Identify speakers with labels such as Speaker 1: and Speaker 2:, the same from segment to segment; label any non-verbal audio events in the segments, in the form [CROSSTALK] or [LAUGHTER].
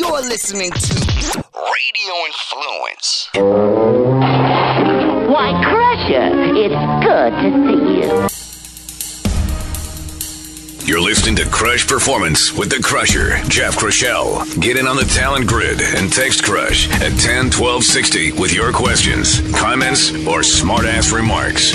Speaker 1: You're listening to Radio Influence.
Speaker 2: Why, Crusher, it's good to see
Speaker 3: you. You're listening to Crush Performance with the Crusher, Jeff Crushell. Get in on the talent grid and text Crush at 10 12 60 with your questions, comments, or smartass remarks.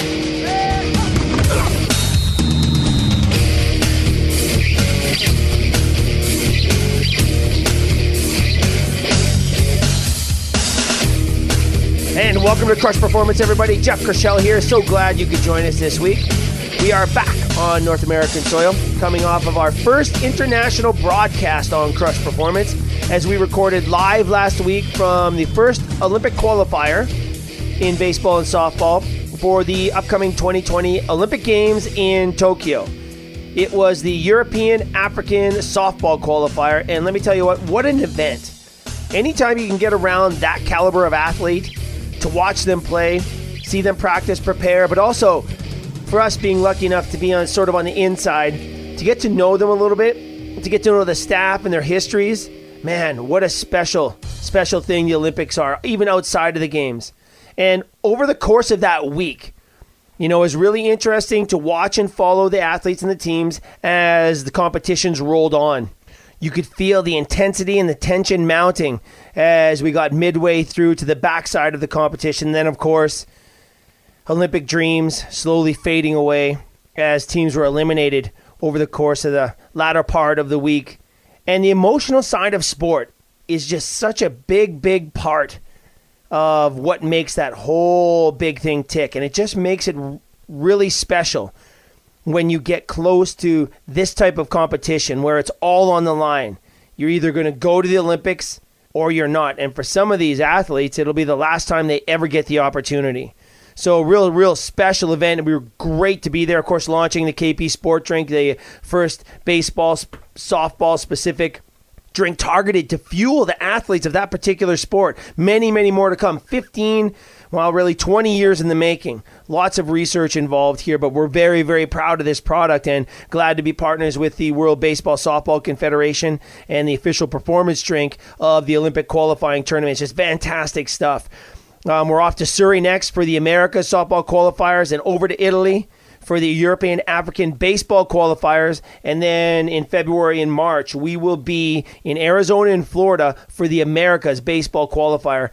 Speaker 4: And welcome to Crush Performance, everybody. Jeff Crushell here. So glad you could join us this week. We are back on North American soil, coming off of our first international broadcast on Crush Performance, as we recorded live last week from the first Olympic qualifier in baseball and softball for the upcoming 2020 Olympic Games in Tokyo. It was the European African softball qualifier, and let me tell you what, what an event. Anytime you can get around that caliber of athlete, to watch them play, see them practice, prepare, but also for us being lucky enough to be on sort of on the inside, to get to know them a little bit, to get to know the staff and their histories. Man, what a special, special thing the Olympics are, even outside of the games. And over the course of that week, you know, it was really interesting to watch and follow the athletes and the teams as the competitions rolled on. You could feel the intensity and the tension mounting as we got midway through to the backside of the competition. Then, of course, Olympic dreams slowly fading away as teams were eliminated over the course of the latter part of the week. And the emotional side of sport is just such a big, big part of what makes that whole big thing tick. And it just makes it really special when you get close to this type of competition where it's all on the line. You're either going to go to the Olympics or you're not. And for some of these athletes, it'll be the last time they ever get the opportunity. So, a real, real special event. We were great to be there. Of course, launching the KP Sport Drink, the first baseball, softball specific drink targeted to fuel the athletes of that particular sport. Many, many more to come. 15 well, really 20 years in the making. Lots of research involved here, but we're very, very proud of this product and glad to be partners with the World Baseball Softball Confederation and the official performance drink of the Olympic qualifying tournament. It's just fantastic stuff. Um, we're off to Surrey next for the Americas softball qualifiers and over to Italy for the European African baseball qualifiers. And then in February and March, we will be in Arizona and Florida for the Americas baseball qualifier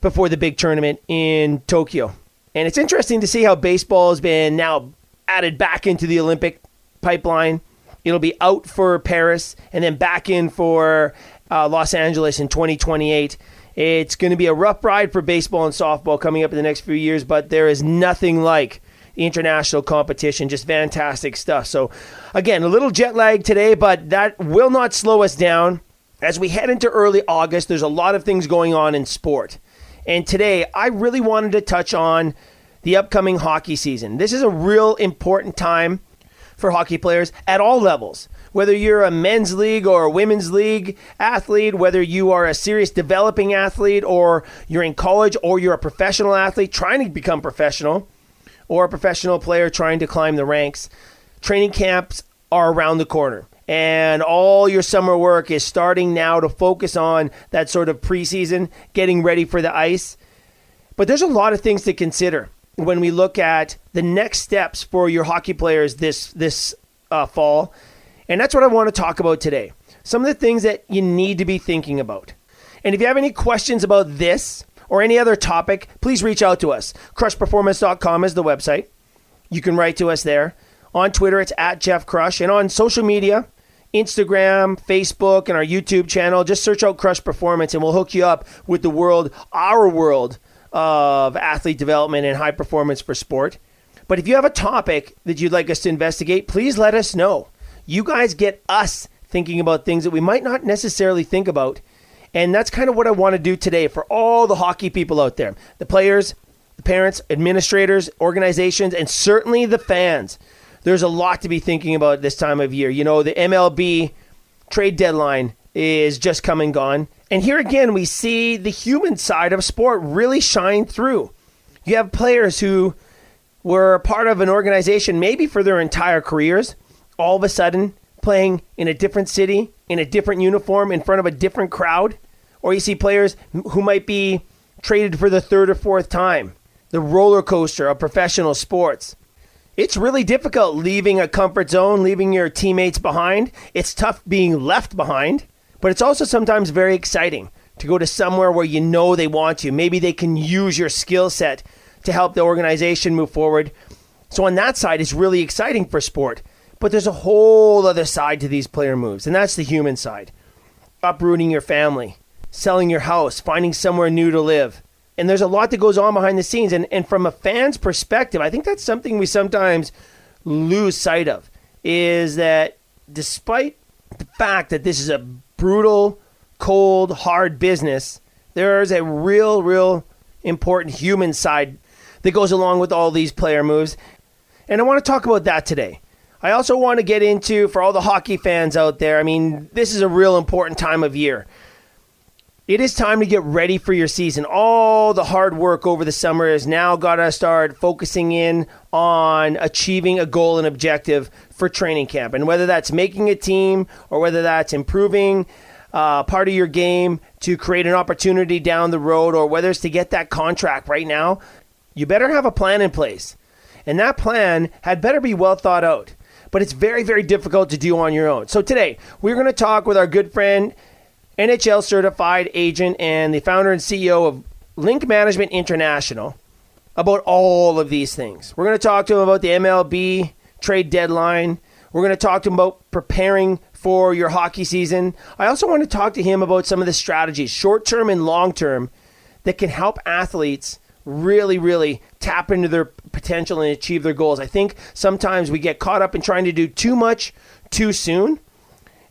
Speaker 4: before the big tournament in Tokyo. And it's interesting to see how baseball has been now added back into the Olympic pipeline. It'll be out for Paris and then back in for uh, Los Angeles in 2028. It's going to be a rough ride for baseball and softball coming up in the next few years, but there is nothing like the international competition. Just fantastic stuff. So, again, a little jet lag today, but that will not slow us down. As we head into early August, there's a lot of things going on in sport. And today, I really wanted to touch on the upcoming hockey season. This is a real important time for hockey players at all levels. Whether you're a men's league or a women's league athlete, whether you are a serious developing athlete or you're in college or you're a professional athlete trying to become professional or a professional player trying to climb the ranks, training camps are around the corner and all your summer work is starting now to focus on that sort of preseason, getting ready for the ice. But there's a lot of things to consider when we look at the next steps for your hockey players this this uh, fall, and that's what I want to talk about today. Some of the things that you need to be thinking about. And if you have any questions about this or any other topic, please reach out to us. Crushperformance.com is the website. You can write to us there. On Twitter, it's at Jeff Crush. And on social media, Instagram, Facebook, and our YouTube channel, just search out Crush Performance and we'll hook you up with the world, our world of athlete development and high performance for sport. But if you have a topic that you'd like us to investigate, please let us know. You guys get us thinking about things that we might not necessarily think about. And that's kind of what I want to do today for all the hockey people out there the players, the parents, administrators, organizations, and certainly the fans there's a lot to be thinking about this time of year. You know, the MLB trade deadline is just come and gone. And here again, we see the human side of sport really shine through. You have players who were part of an organization maybe for their entire careers, all of a sudden playing in a different city, in a different uniform, in front of a different crowd. Or you see players who might be traded for the third or fourth time. The roller coaster of professional sports. It's really difficult leaving a comfort zone, leaving your teammates behind. It's tough being left behind, but it's also sometimes very exciting to go to somewhere where you know they want you. Maybe they can use your skill set to help the organization move forward. So, on that side, it's really exciting for sport. But there's a whole other side to these player moves, and that's the human side. Uprooting your family, selling your house, finding somewhere new to live. And there's a lot that goes on behind the scenes. And, and from a fan's perspective, I think that's something we sometimes lose sight of is that despite the fact that this is a brutal, cold, hard business, there is a real, real important human side that goes along with all these player moves. And I want to talk about that today. I also want to get into, for all the hockey fans out there, I mean, this is a real important time of year. It is time to get ready for your season. All the hard work over the summer has now got to start focusing in on achieving a goal and objective for training camp. And whether that's making a team or whether that's improving uh, part of your game to create an opportunity down the road or whether it's to get that contract right now, you better have a plan in place. And that plan had better be well thought out but it's very, very difficult to do on your own. So today, we're going to talk with our good friend, NHL certified agent, and the founder and CEO of Link Management International about all of these things. We're going to talk to him about the MLB trade deadline. We're going to talk to him about preparing for your hockey season. I also want to talk to him about some of the strategies, short term and long term, that can help athletes really, really tap into their potential and achieve their goals. I think sometimes we get caught up in trying to do too much too soon,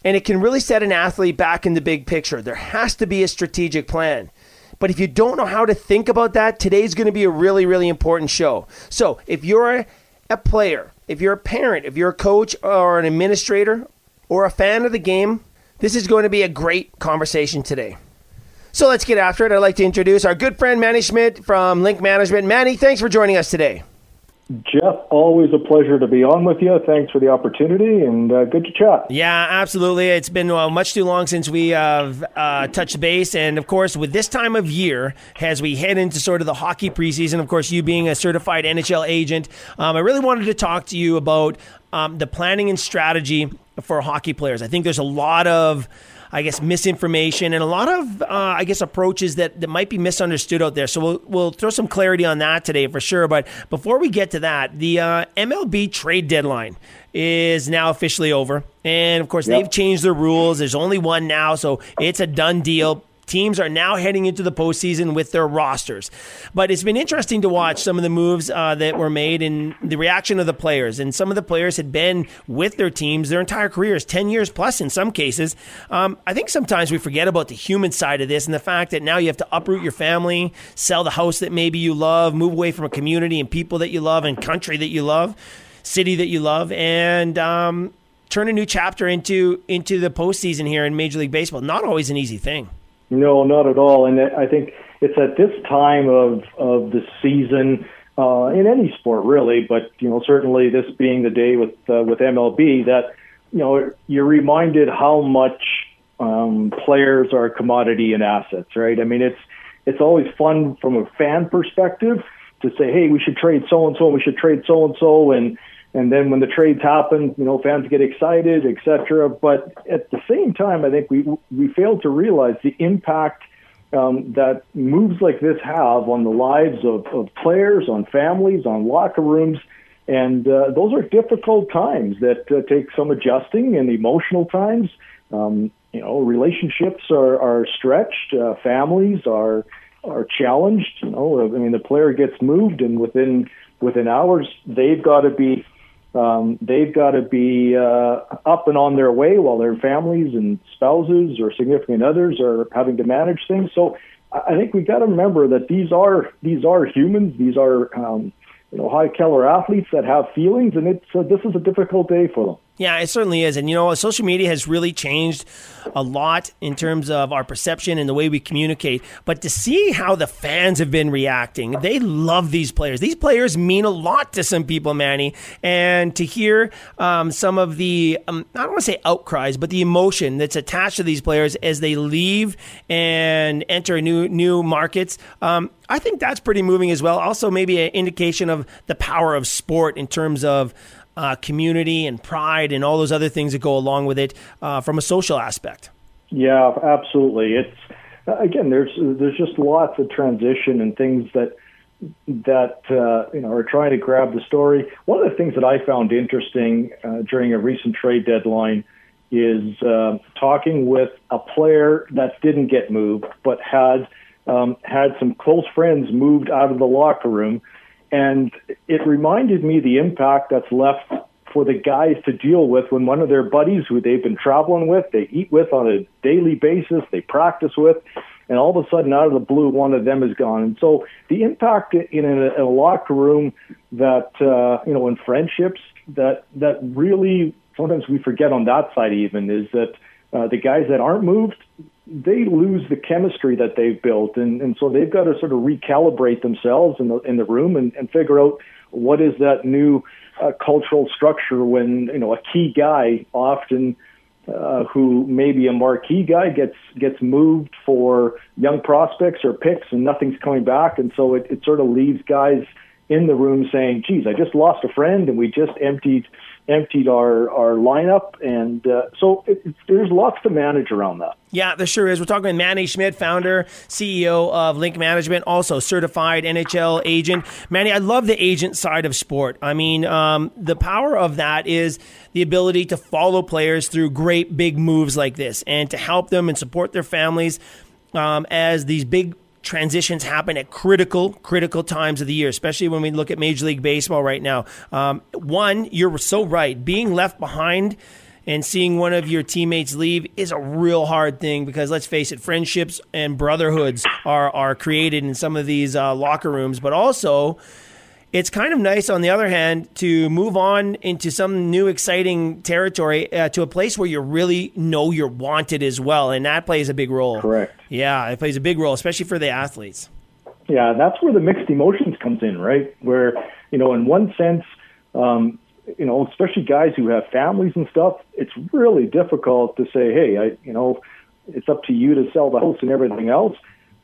Speaker 4: and it can really set an athlete back in the big picture. There has to be a strategic plan. But if you don't know how to think about that, today's going to be a really, really important show. So if you're a, a player, if you're a parent, if you're a coach or an administrator or a fan of the game, this is going to be a great conversation today. So let's get after it. I'd like to introduce our good friend Manny Schmidt from Link Management. Manny, thanks for joining us today.
Speaker 5: Jeff, always a pleasure to be on with you. Thanks for the opportunity and uh, good to chat.
Speaker 4: Yeah, absolutely. It's been uh, much too long since we have uh, touched base. And of course, with this time of year, as we head into sort of the hockey preseason, of course, you being a certified NHL agent, um, I really wanted to talk to you about um, the planning and strategy for hockey players. I think there's a lot of I guess, misinformation and a lot of, uh, I guess, approaches that, that might be misunderstood out there. So we'll, we'll throw some clarity on that today for sure. But before we get to that, the uh, MLB trade deadline is now officially over. And of course, yep. they've changed the rules. There's only one now, so it's a done deal teams are now heading into the postseason with their rosters. But it's been interesting to watch some of the moves uh, that were made and the reaction of the players. And some of the players had been with their teams their entire careers, 10 years plus in some cases. Um, I think sometimes we forget about the human side of this and the fact that now you have to uproot your family, sell the house that maybe you love, move away from a community and people that you love and country that you love, city that you love, and um, turn a new chapter into into the postseason here in Major League Baseball. Not always an easy thing.
Speaker 5: No, not at all. And I think it's at this time of of the season uh, in any sport, really, but you know certainly this being the day with uh, with MLB that you know you're reminded how much um, players are commodity and assets, right? I mean, it's it's always fun from a fan perspective to say, hey, we should trade so and so, we should trade so and so, and and then when the trades happen, you know, fans get excited, etc. But at the same time, I think we we fail to realize the impact um, that moves like this have on the lives of, of players, on families, on locker rooms. And uh, those are difficult times that uh, take some adjusting and emotional times. Um, you know, relationships are, are stretched, uh, families are are challenged. You know, I mean, the player gets moved, and within within hours, they've got to be um, they've got to be uh, up and on their way while their families and spouses or significant others are having to manage things. So I think we've got to remember that these are these are humans. These are um, you know high caliber athletes that have feelings, and it's uh, this is a difficult day for them.
Speaker 4: Yeah, it certainly is. And, you know, social media has really changed a lot in terms of our perception and the way we communicate. But to see how the fans have been reacting, they love these players. These players mean a lot to some people, Manny. And to hear um, some of the, um, I don't want to say outcries, but the emotion that's attached to these players as they leave and enter new, new markets, um, I think that's pretty moving as well. Also, maybe an indication of the power of sport in terms of uh, community and pride and all those other things that go along with it uh, from a social aspect.
Speaker 5: Yeah, absolutely. It's again, there's there's just lots of transition and things that that uh, you know are trying to grab the story. One of the things that I found interesting uh, during a recent trade deadline is uh, talking with a player that didn't get moved, but had um, had some close friends moved out of the locker room and it reminded me the impact that's left for the guys to deal with when one of their buddies who they've been traveling with, they eat with on a daily basis, they practice with, and all of a sudden, out of the blue, one of them is gone. And so the impact in a, in a locker room that, uh, you know, in friendships that, that really sometimes we forget on that side even is that uh, the guys that aren't moved, they lose the chemistry that they've built, and, and so they've got to sort of recalibrate themselves in the in the room and, and figure out what is that new uh, cultural structure when you know a key guy often uh, who maybe a marquee guy gets gets moved for young prospects or picks and nothing's coming back, and so it, it sort of leaves guys in the room saying, "Geez, I just lost a friend, and we just emptied." Emptied our our lineup, and uh, so it, there's lots to manage around that.
Speaker 4: Yeah, there sure is. We're talking with Manny Schmidt, founder, CEO of Link Management, also certified NHL agent. Manny, I love the agent side of sport. I mean, um, the power of that is the ability to follow players through great big moves like this and to help them and support their families um, as these big transitions happen at critical, critical times of the year, especially when we look at Major League Baseball right now. Um, one, you're so right. Being left behind and seeing one of your teammates leave is a real hard thing because let's face it, friendships and brotherhoods are, are created in some of these uh, locker rooms, but also it's kind of nice, on the other hand, to move on into some new exciting territory uh, to a place where you really know you're wanted as well, and that plays a big role.
Speaker 5: Correct.
Speaker 4: Yeah, it plays a big role, especially for the athletes.
Speaker 5: Yeah, that's where the mixed emotions comes in, right? Where you know, in one sense, um, you know, especially guys who have families and stuff, it's really difficult to say, hey, I, you know, it's up to you to sell the house and everything else.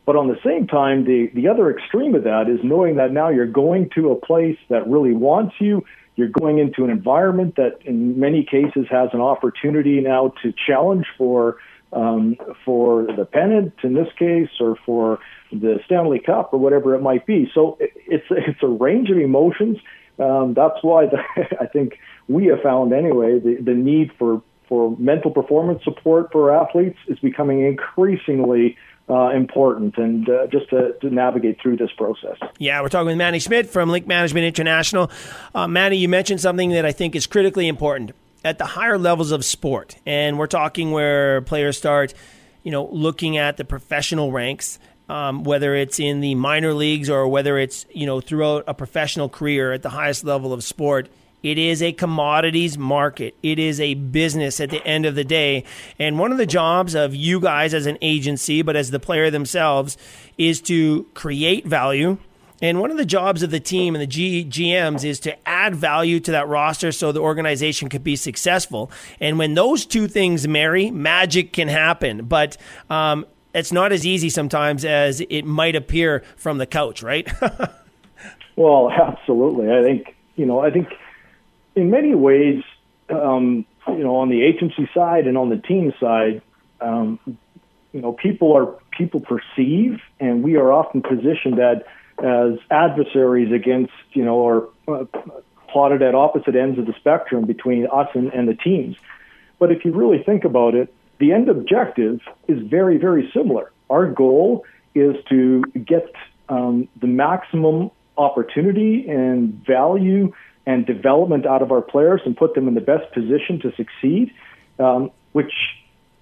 Speaker 5: But on the same time, the, the other extreme of that is knowing that now you're going to a place that really wants you. You're going into an environment that, in many cases, has an opportunity now to challenge for um, for the pennant in this case, or for the Stanley Cup, or whatever it might be. So it's [LAUGHS] it's a range of emotions. Um, that's why the, [LAUGHS] I think we have found anyway the, the need for for mental performance support for athletes is becoming increasingly uh, important and uh, just to, to, navigate through this process.
Speaker 4: Yeah, we're talking with Manny Schmidt from Link Management International. Uh, Manny, you mentioned something that I think is critically important at the higher levels of sport, and we're talking where players start, you know, looking at the professional ranks. Um, whether it's in the minor leagues or whether it's you know throughout a professional career at the highest level of sport, it is a commodities market. It is a business at the end of the day. And one of the jobs of you guys as an agency, but as the player themselves, is to create value. And one of the jobs of the team and the G- GMs is to add value to that roster so the organization could be successful. And when those two things marry, magic can happen. But um, it's not as easy sometimes as it might appear from the couch, right? [LAUGHS]
Speaker 5: well, absolutely. I think, you know, I think in many ways, um, you know, on the agency side and on the team side, um, you know, people are people perceive, and we are often positioned at, as adversaries against, you know, or uh, plotted at opposite ends of the spectrum between us and, and the teams. But if you really think about it, the end objective is very, very similar. Our goal is to get um, the maximum opportunity and value and development out of our players and put them in the best position to succeed, um, which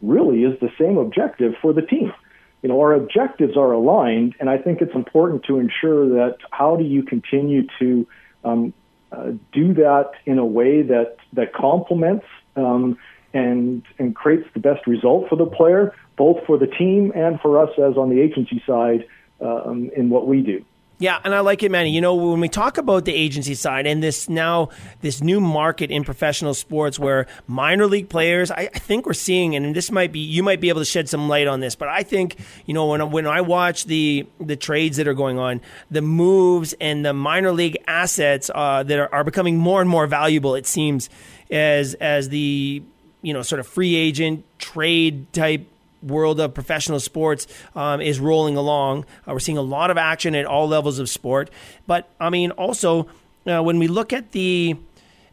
Speaker 5: really is the same objective for the team. You know, our objectives are aligned, and I think it's important to ensure that how do you continue to um, uh, do that in a way that that complements um, and and creates the best result for the player, both for the team and for us as on the agency side um, in what we do.
Speaker 4: Yeah, and I like it, Manny. You know, when we talk about the agency side and this now this new market in professional sports where minor league players, I, I, think we're seeing, and this might be you might be able to shed some light on this, but I think you know when when I watch the the trades that are going on, the moves and the minor league assets uh, that are, are becoming more and more valuable. It seems as as the you know sort of free agent trade type world of professional sports um, is rolling along. Uh, we're seeing a lot of action at all levels of sport. But I mean, also uh, when we look at the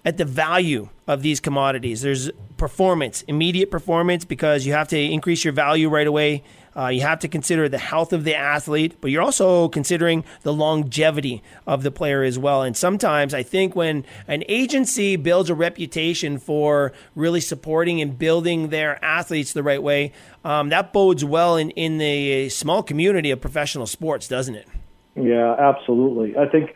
Speaker 4: at the value of these commodities, there's performance, immediate performance, because you have to increase your value right away. Uh, you have to consider the health of the athlete, but you're also considering the longevity of the player as well. And sometimes I think when an agency builds a reputation for really supporting and building their athletes the right way, um, that bodes well in, in the small community of professional sports, doesn't it?
Speaker 5: Yeah, absolutely. I think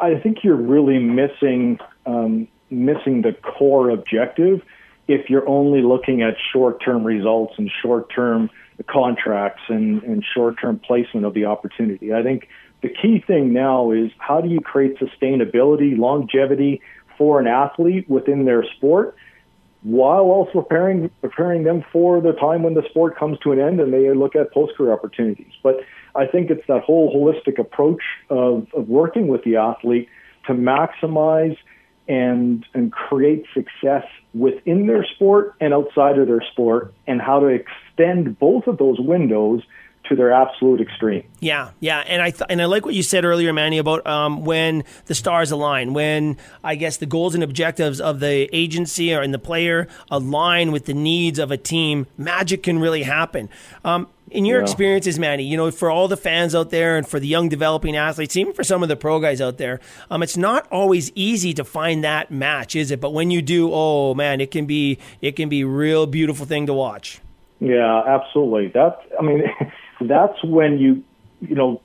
Speaker 5: I think you're really missing um, missing the core objective if you're only looking at short term results and short term contracts and, and short term placement of the opportunity. I think the key thing now is how do you create sustainability, longevity for an athlete within their sport while also preparing preparing them for the time when the sport comes to an end and they look at post career opportunities. But I think it's that whole holistic approach of, of working with the athlete to maximize and and create success within their sport and outside of their sport and how to extend both of those windows to their absolute extreme.
Speaker 4: Yeah, yeah, and I th- and I like what you said earlier, Manny, about um, when the stars align, when I guess the goals and objectives of the agency or and the player align with the needs of a team, magic can really happen. Um, in your yeah. experiences, Manny, you know, for all the fans out there and for the young developing athletes, even for some of the pro guys out there, um, it's not always easy to find that match, is it? But when you do, oh man, it can be it can be real beautiful thing to watch.
Speaker 5: Yeah, absolutely. That I mean, [LAUGHS] that's when you you know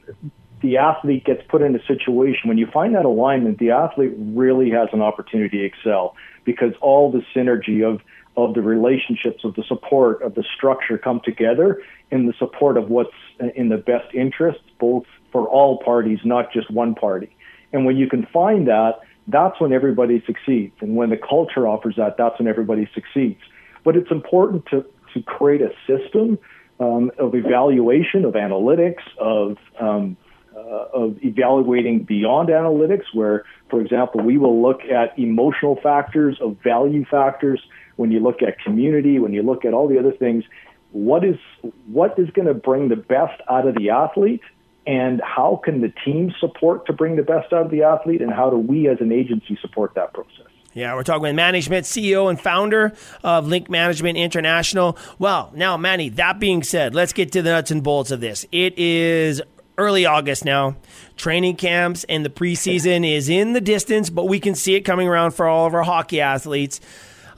Speaker 5: the athlete gets put in a situation when you find that alignment, the athlete really has an opportunity to excel because all the synergy of of the relationships, of the support, of the structure come together in the support of what's in the best interest, both for all parties, not just one party. And when you can find that, that's when everybody succeeds. And when the culture offers that, that's when everybody succeeds. But it's important to, to create a system um, of evaluation, of analytics, of um, Uh, of evaluating beyond analytics, where, for example, we will look at emotional factors, of value factors, when you look at community, when you look at all the other things, what is what is going to bring the best out of the athlete and how can the team support to bring the best out of the athlete and how do we as an agency support that process
Speaker 4: yeah, we're talking with Manny Schmidt, CEO and founder of Link Management International. Well, now, Manny, that being said, let's get to the nuts and bolts of this. It is early August now. Training camps and the preseason is in the distance, but we can see it coming around for all of our hockey athletes.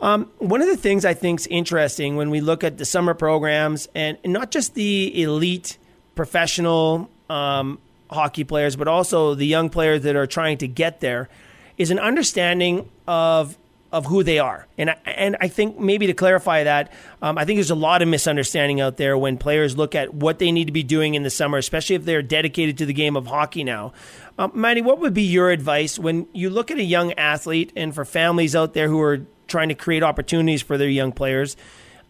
Speaker 4: Um, one of the things I think is interesting when we look at the summer programs and, not just the elite professional um, hockey players, but also the young players that are trying to get there, is an understanding of of who they are. And I, and I think maybe to clarify that, um, I think there's a lot of misunderstanding out there when players look at what they need to be doing in the summer, especially if they're dedicated to the game of hockey now. Um, what would be your advice when you look at a young athlete and for families out there who are trying to create opportunities for their young players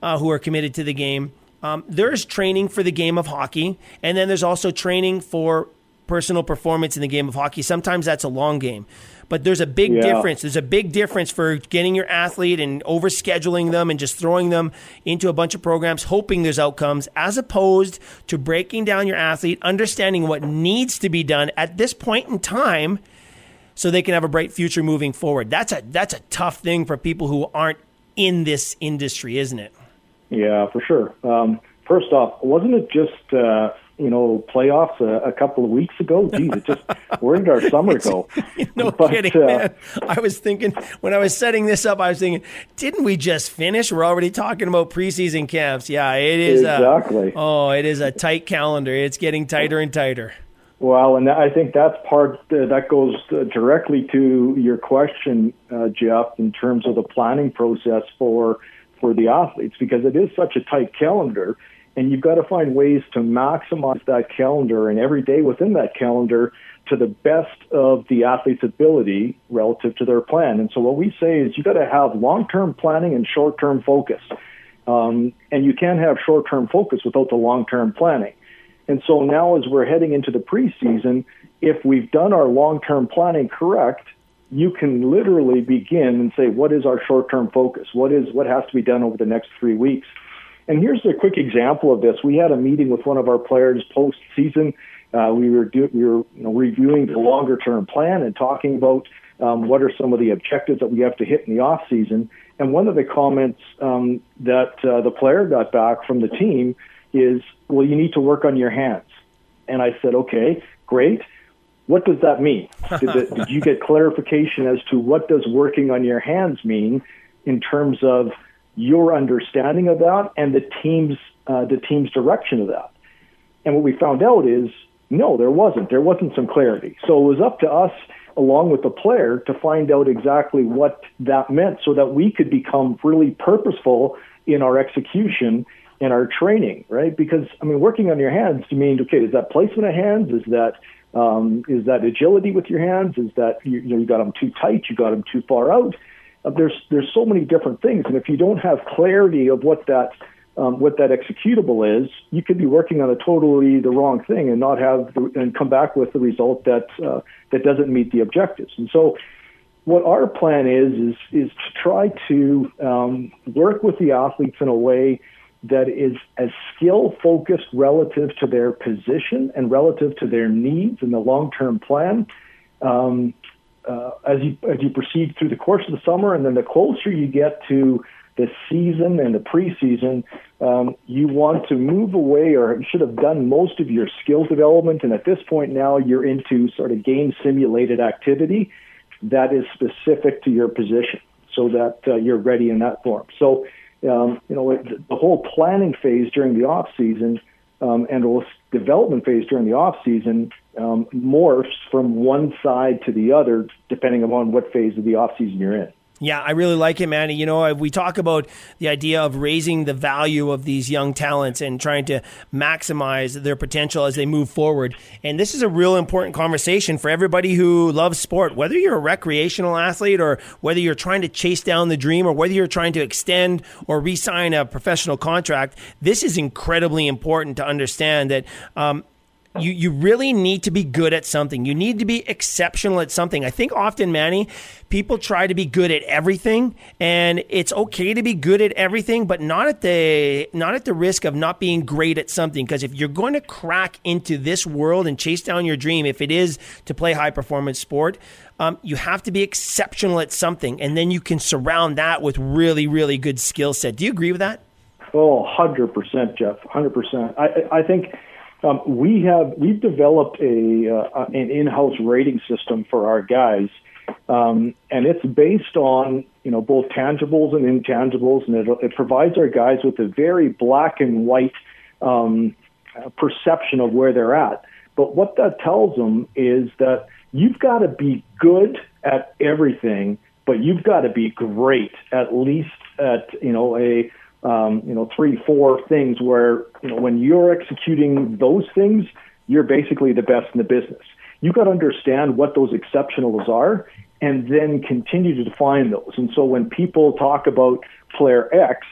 Speaker 4: uh, who are committed to the game. Um, there's training for the game of hockey, and then there's also training for personal performance in the game of hockey. Sometimes that's a long game, but there's a big yeah. difference. There's a big difference for getting your athlete and overscheduling them and just throwing them into a bunch of programs, hoping there's outcomes, as opposed to breaking down your athlete, understanding what needs to be done at this point in time so they can have a bright future moving forward. That's a that's a tough thing for people who aren't in this industry, isn't it?
Speaker 5: Yeah, for sure. Um, first off, wasn't it just uh, you know playoffs a, a, couple of weeks ago? Geez, it just [LAUGHS] where did our summer go? [LAUGHS]
Speaker 4: no but, kidding, uh, man. I was thinking when I was setting this up, I was thinking, didn't we just finish? We're already talking about preseason camps. Yeah, it is
Speaker 5: exactly.
Speaker 4: A, oh, it is a tight calendar. It's getting tighter and tighter.
Speaker 5: Well, and I think that's part uh, that goes directly to your question, uh, Jeff, in terms of the planning process for for the athletes, because it is such a tight calendar, and you've got to find ways to maximize that calendar and every day within that calendar to the best of the athlete's ability relative to their plan. And so what we say is you've got to have long-term planning and short-term focus. Um, and you can't have short-term focus without the long-term planning. And so now, as we're heading into the preseason, if we've done our long-term planning correct, you can literally begin and say, what is our short-term focus? What is what has to be done over the next three weeks? And here's a quick example of this. We had a meeting with one of our players post-season. Uh, we were do, we were you know, reviewing the longer-term plan and talking about um, what are some of the objectives that we have to hit in the off season. And one of the comments um, that uh, the player got back from the team is, well, you need to work on your hands. And I said, okay, great. What does that mean? [LAUGHS] Did, the, did you get clarification as to what does working on your hands mean in terms of your understanding of that and the team's uh, the team's direction of that? And what we found out is no, there wasn't. There wasn't some clarity. So it was up to us along with the player to find out exactly what that meant so that we could become really purposeful in our execution and our training, right? Because I mean, working on your hands, you mean okay? Is that placement of hands? Is that um, is that agility with your hands? Is that you, you know you got them too tight? You got them too far out? Uh, there's there's so many different things, and if you don't have clarity of what that um, what that executable is, you could be working on a totally the wrong thing and not have the, and come back with the result that uh, that doesn't meet the objectives. And so, what our plan is is is to try to um, work with the athletes in a way that is as skill focused relative to their position and relative to their needs in the long term plan. Um, uh, as you as you proceed through the course of the summer, and then the closer you get to the season and the preseason, um, you want to move away or should have done most of your skill development. And at this point now, you're into sort of game simulated activity that is specific to your position so that uh, you're ready in that form. So, um, you know, the whole planning phase during the off season um, and the development phase during the off season um, morphs from one side to the other depending upon what phase of the off season you're in.
Speaker 4: Yeah, I really like it, Manny. You know, we talk about the idea of raising the value of these young talents and trying to maximize their potential as they move forward. And this is a real important conversation for everybody who loves sport, whether you're a recreational athlete or whether you're trying to chase down the dream or whether you're trying to extend or re sign a professional contract. This is incredibly important to understand that um, you you really need to be good at something. You need to be exceptional at something. I think often, Manny, people try to be good at everything, and it's okay to be good at everything, but not at the not at the risk of not being great at something. Because if you're going to crack into this world and chase down your dream, if it is to play high performance sport, um, you have to be exceptional at something, and then you can surround that with really really good skill set. Do you agree with that?
Speaker 5: Oh, 100%, Jeff. 100%. I, I think um, we have we've developed a uh, an in-house rating system for our guys, um, and it's based on you know both tangibles and intangibles, and it, it provides our guys with a very black and white um, perception of where they're at. But what that tells them is that you've got to be good at everything, but you've got to be great at least at you know a um, you know, three, four things where, you know, when you're executing those things, you're basically the best in the business. You've got to understand what those exceptionals are and then continue to define those. And so when people talk about player X,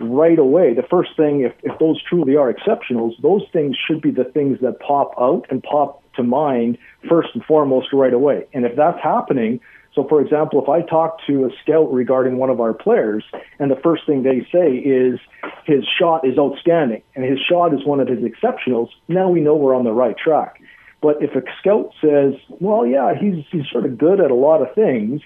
Speaker 5: right away, the first thing, if, if those truly are exceptionals, those things should be the things that pop out and pop to mind first and foremost right away. And if that's happening, so, for example, if I talk to a scout regarding one of our players, and the first thing they say is his shot is outstanding and his shot is one of his exceptionals, now we know we're on the right track. But if a scout says, well, yeah, he's, he's sort of good at a lot of things,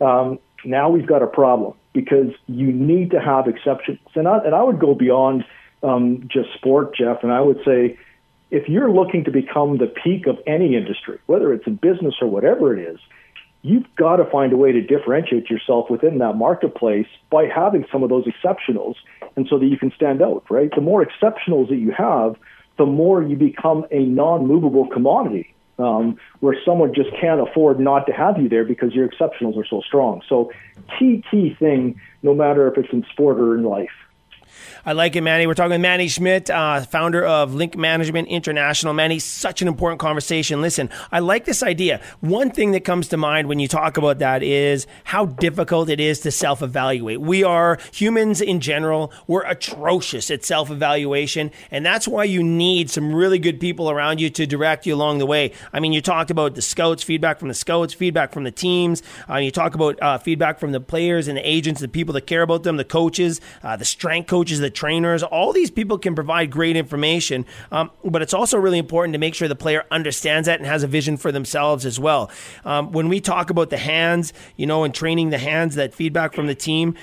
Speaker 5: um, now we've got a problem because you need to have exceptions. And I, and I would go beyond um, just sport, Jeff, and I would say, if you're looking to become the peak of any industry, whether it's in business or whatever it is, you've got to find a way to differentiate yourself within that marketplace by having some of those exceptionals and so that you can stand out, right? The more exceptionals that you have, the more you become a non movable commodity. um, where someone just can't afford not to have you there because your exceptionals are so strong. So, key, key thing, no matter if it's in sport or in life.
Speaker 4: I like it, Manny. We're talking with Manny Schmidt, uh, founder of Link Management International. Manny, such an important conversation. Listen, I like this idea. One thing that comes to mind when you talk about that is how difficult it is to self evaluate. We are humans in general, we're atrocious at self evaluation, and that's why you need some really good people around you to direct you along the way. I mean, you talked about the scouts, feedback from the scouts, feedback from the teams. Uh, you talk about uh, feedback from the players and the agents, the people that care about them, the coaches, uh, the strength coaches, the trainers, all these people can provide great information. Um, but it's also really important to make sure the player understands that and has a vision for themselves as well. Um, when we talk about the hands, you know, and training the hands, that feedback from the team,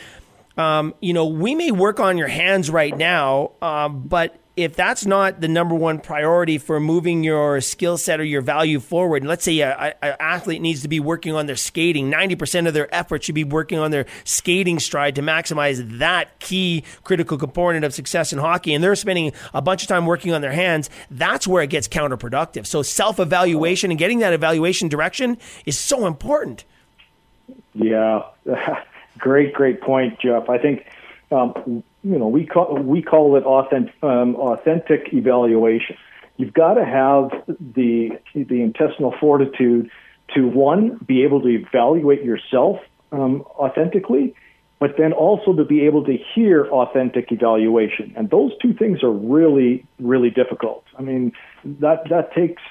Speaker 4: um, you know, we may work on your hands right now, uh, but if that's not the number one priority for moving your skill set or your value forward, and let's say an athlete needs to be working on their skating, 90% of their effort should be working on their skating stride to maximize that key critical component of success in hockey, and they're spending a bunch of time working on their hands, that's where it gets counterproductive. So self evaluation and getting that evaluation direction is so important.
Speaker 5: Yeah, [LAUGHS] great, great point, Jeff. I think um, you know, we call we call it authentic, um, authentic evaluation. You've got to have the the intestinal fortitude to one be able to evaluate yourself um, authentically, but then also to be able to hear authentic evaluation. And those two things are really really difficult. I mean, that that takes.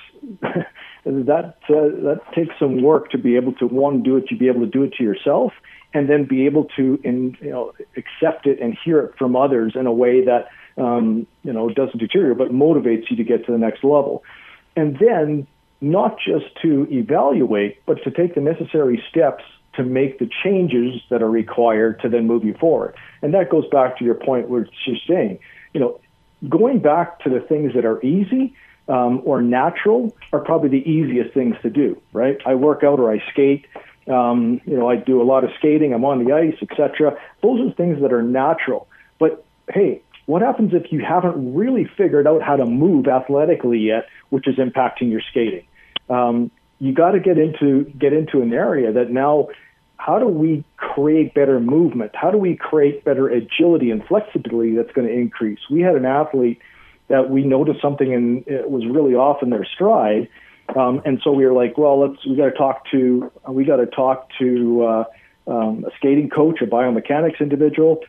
Speaker 5: [LAUGHS] that uh, that takes some work to be able to one do it to be able to do it to yourself and then be able to in, you know accept it and hear it from others in a way that um, you know doesn't deteriorate but motivates you to get to the next level. And then not just to evaluate but to take the necessary steps to make the changes that are required to then move you forward. And that goes back to your point where she's saying you know going back to the things that are easy um, or natural are probably the easiest things to do right? I work out or i skate um, you know, I do a lot of skating. I'm on the ice, etc. Those are things that are natural. But hey, what happens if you haven't really figured out how to move athletically yet, which is impacting your skating? Um, you got to get into get into an area that now. How do we create better movement? How do we create better agility and flexibility that's going to increase? We had an athlete that we noticed something and it was really off in their stride, um, and so we were like, well, let's we got to talk to we got to talk to uh, um, a skating coach, a biomechanics individual.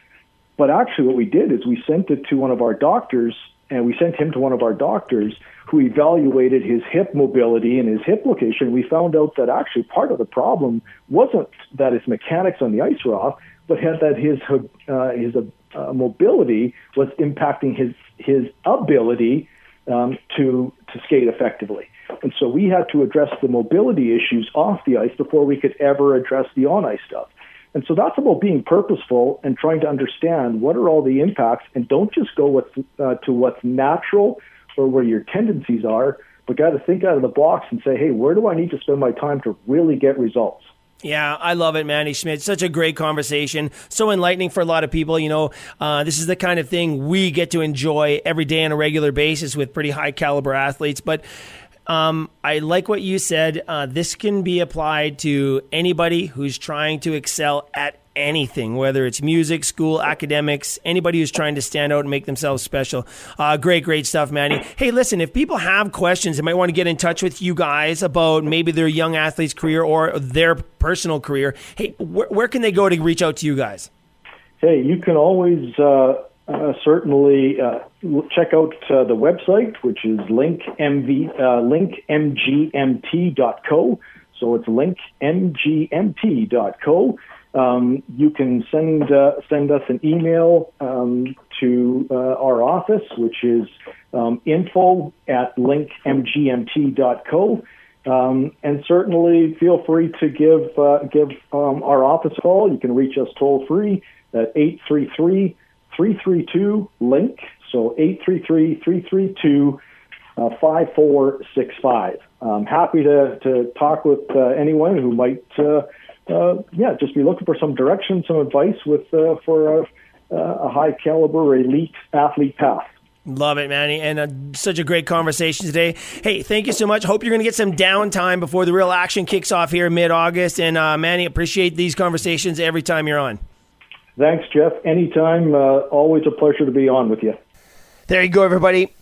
Speaker 5: But actually, what we did is we sent it to one of our doctors, and we sent him to one of our doctors who evaluated his hip mobility and his hip location. We found out that actually part of the problem wasn't that his mechanics on the ice were off, but had that his uh, his uh, mobility was impacting his his ability um, to to skate effectively. And so we had to address the mobility issues off the ice before we could ever address the on ice stuff. And so that's about being purposeful and trying to understand what are all the impacts and don't just go with, uh, to what's natural or where your tendencies are, but got to think out of the box and say, hey, where do I need to spend my time to really get results?
Speaker 4: Yeah, I love it, Manny Schmidt. Such a great conversation. So enlightening for a lot of people. You know, uh, this is the kind of thing we get to enjoy every day on a regular basis with pretty high caliber athletes. But um, I like what you said. Uh, this can be applied to anybody who's trying to excel at anything, whether it's music, school, academics, anybody who's trying to stand out and make themselves special. Uh, great, great stuff, Manny. Hey, listen, if people have questions, they might want to get in touch with you guys about maybe their young athlete's career or their personal career. Hey, wh- where can they go to reach out to you guys?
Speaker 5: Hey, you can always. Uh uh, certainly uh, check out uh, the website, which is linkmv, uh, linkmgmt.co. So it's linkmgmt.co. Um, you can send uh, send us an email um, to uh, our office, which is um, info at linkmgmt.co. Um, and certainly feel free to give uh, give um, our office a call. You can reach us toll free at 833 332 link. So 833 332 uh, 5465. I'm happy to, to talk with uh, anyone who might, uh, uh, yeah, just be looking for some direction, some advice with uh, for a, a high caliber elite athlete path.
Speaker 4: Love it, Manny, and uh, such a great conversation today. Hey, thank you so much. Hope you're going to get some downtime before the real action kicks off here mid August. And uh, Manny, appreciate these conversations every time you're on.
Speaker 5: Thanks, Jeff. Anytime. Uh, always a pleasure to be on with you.
Speaker 4: There you go, everybody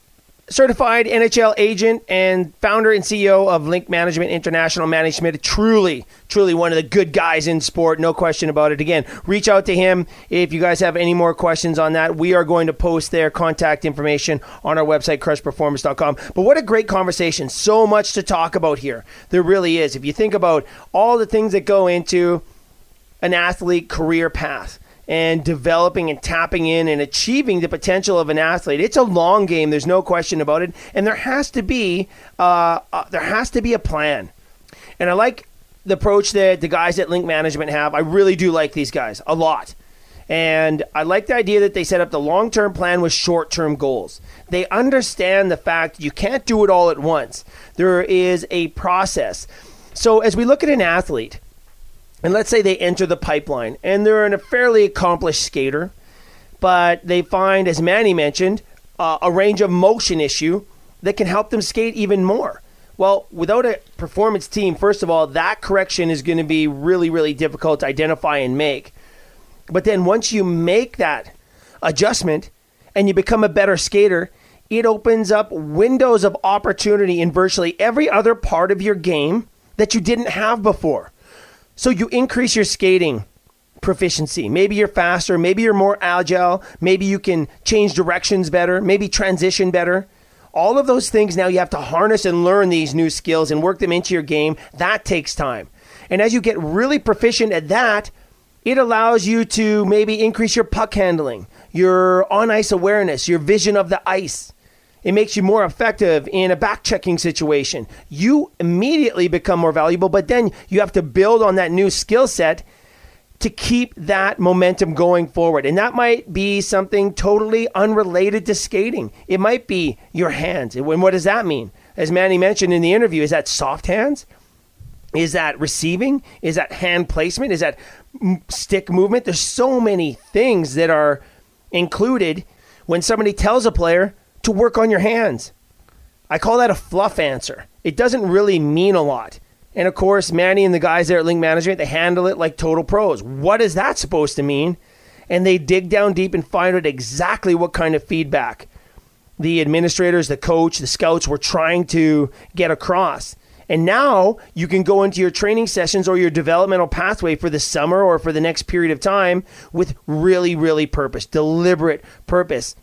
Speaker 4: certified NHL agent and founder and CEO of Link Management International, Management. Truly, truly one of the good guys in sport, no question about it. Again, reach out to him if you guys have any more questions on that. We are going to post their contact information on our website, crushperformance.com. But what a great conversation. So much to talk about here. There really is. If you think about all the things that go into an athlete career path and developing and tapping in and achieving the potential of an athlete. It's a long game. There's no question about it, and there has to be uh, uh, there has to be a plan. And I like the approach that the guys at Link Management have. I really do like these guys a lot. And I like the idea that they set up the long term plan with short term goals. They understand the fact you can't do it all at once, there is a process. So, as we look at an athlete, and let's say they enter the pipeline and they're a fairly accomplished skater, but they find, as Manny mentioned, uh, a range of motion issue that can help them skate even more. Well, without a performance team, first of all, that correction is going to be really, really difficult to identify and make. But then once you make that adjustment and you become a better skater, it opens up windows of opportunity in virtually every other part of your game that you didn't have before. So you increase your skating proficiency. Maybe you're faster, maybe you're more agile, maybe you can change directions better, maybe transition better. All of those things now you have to harness and learn these new skills and work them into your game. That takes time. And as you get really proficient at that, it allows you to maybe increase your puck handling, your on ice awareness, your vision of the ice. It makes you more effective in a back checking situation. You immediately become more valuable, but then you have to build on that new skill set to keep that momentum going forward. And that might be something totally unrelated to skating. It might be your hands. And what does that mean? As Manny mentioned in the interview, is that soft hands? Is that receiving? Is that hand placement? Is that stick movement? There's so many things that are included when somebody tells a player, to work on your hands. I call that a fluff answer. It doesn't really mean a lot. And of course, Manny and the guys there at Link Management, they handle it like total pros. What is that supposed to mean? And they dig down deep and find out exactly what kind of feedback the administrators, the coach, the scouts were trying to get across. And now you can go into your training sessions or your developmental pathway for the summer or for the next period of time with really, really purpose, deliberate purpose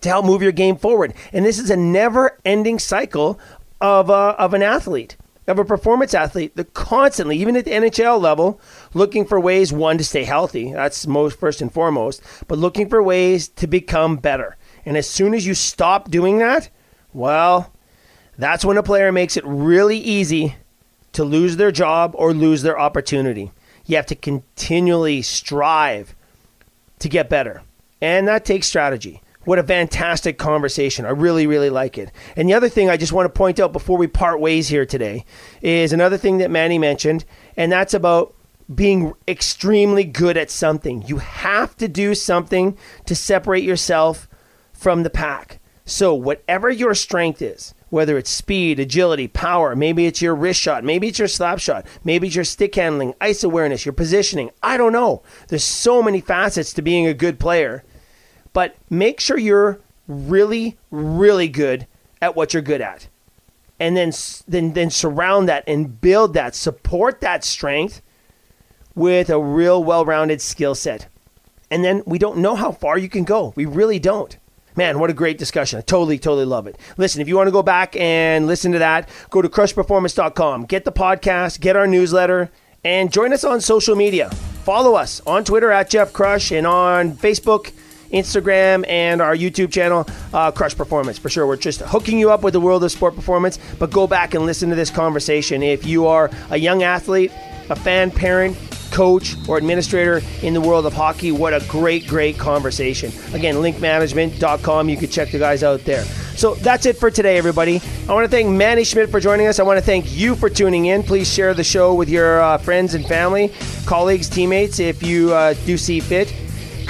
Speaker 4: to help move your game forward. And this is a never ending cycle of, a, of an athlete, of a performance athlete that constantly, even at the NHL level, looking for ways, one, to stay healthy. That's most first and foremost, but looking for ways to become better. And as soon as you stop doing that, well, that's when a player makes it really easy to lose their job or lose their opportunity. You have to continually strive to get better. And that takes strategy. What a fantastic conversation. I really, really like it. And the other thing I just want to point out before we part ways here today is another thing that Manny mentioned, and that's about being extremely good at something. You have to do something to separate yourself from the pack. So, whatever your strength is, whether it's speed, agility, power, maybe it's your wrist shot, maybe it's your slap shot, maybe it's your stick handling, ice awareness, your positioning. I don't know. There's so many facets to being a good player but make sure you're really, really good at what you're good at. And then, then, then surround that and build that, support that strength with a real well rounded skill set. And then we don't know how far you can go. We really don't. Man, what a great discussion. I totally, totally love it. Listen, if you want to go back and listen to that, go to crushperformance.com, get the podcast, get our newsletter, and join us on social media. Follow us on Twitter at Jeff Crush and on Facebook Instagram, and our YouTube channel, uh, Crush Performance. For sure, we're just hooking you up with the world of sport performance. But go back and listen to this conversation. If you are a young athlete, a fan, parent, coach, or administrator in the world of hockey, what a great, great conversation. Again, linkmanagement.com. You can check the guys out there. So that's it for today, everybody. I want to thank Manny Schmidt for joining us. I want to thank you for tuning in. Please share the show with your uh, friends and family, colleagues, teammates if you uh, do see fit.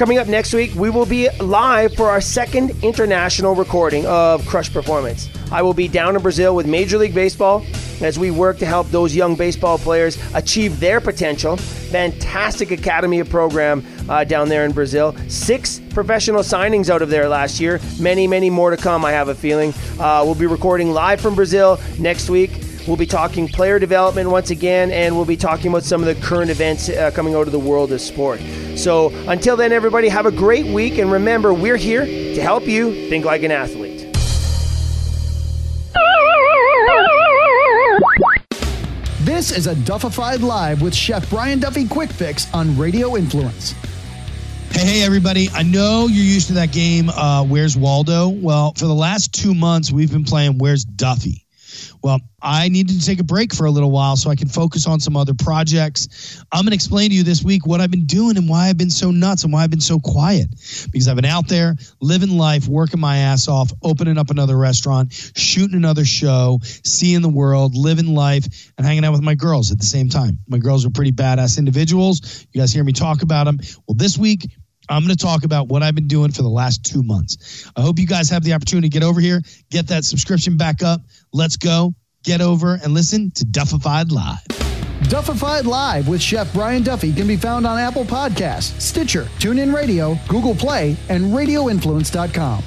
Speaker 4: Coming up next week, we will be live for our second international recording of Crush Performance. I will be down in Brazil with Major League Baseball as we work to help those young baseball players achieve their potential. Fantastic academy program uh, down there in Brazil. Six professional signings out of there last year. Many, many more to come, I have a feeling. Uh, we'll be recording live from Brazil next week. We'll be talking player development once again, and we'll be talking about some of the current events uh, coming out of the world of sport. So until then, everybody, have a great week, and remember, we're here to help you think like an athlete.
Speaker 6: This is a Duffified Live with Chef Brian Duffy Quick Fix on Radio Influence.
Speaker 7: Hey, hey, everybody. I know you're used to that game, uh, Where's Waldo? Well, for the last two months, we've been playing Where's Duffy? Well, I needed to take a break for a little while so I can focus on some other projects. I'm going to explain to you this week what I've been doing and why I've been so nuts and why I've been so quiet. Because I've been out there living life, working my ass off, opening up another restaurant, shooting another show, seeing the world, living life, and hanging out with my girls at the same time. My girls are pretty badass individuals. You guys hear me talk about them. Well, this week, I'm going to talk about what I've been doing for the last two months. I hope you guys have the opportunity to get over here, get that subscription back up. Let's go. Get over and listen to Duffified Live.
Speaker 6: Duffified Live with Chef Brian Duffy can be found on Apple Podcasts, Stitcher, TuneIn Radio, Google Play, and RadioInfluence.com.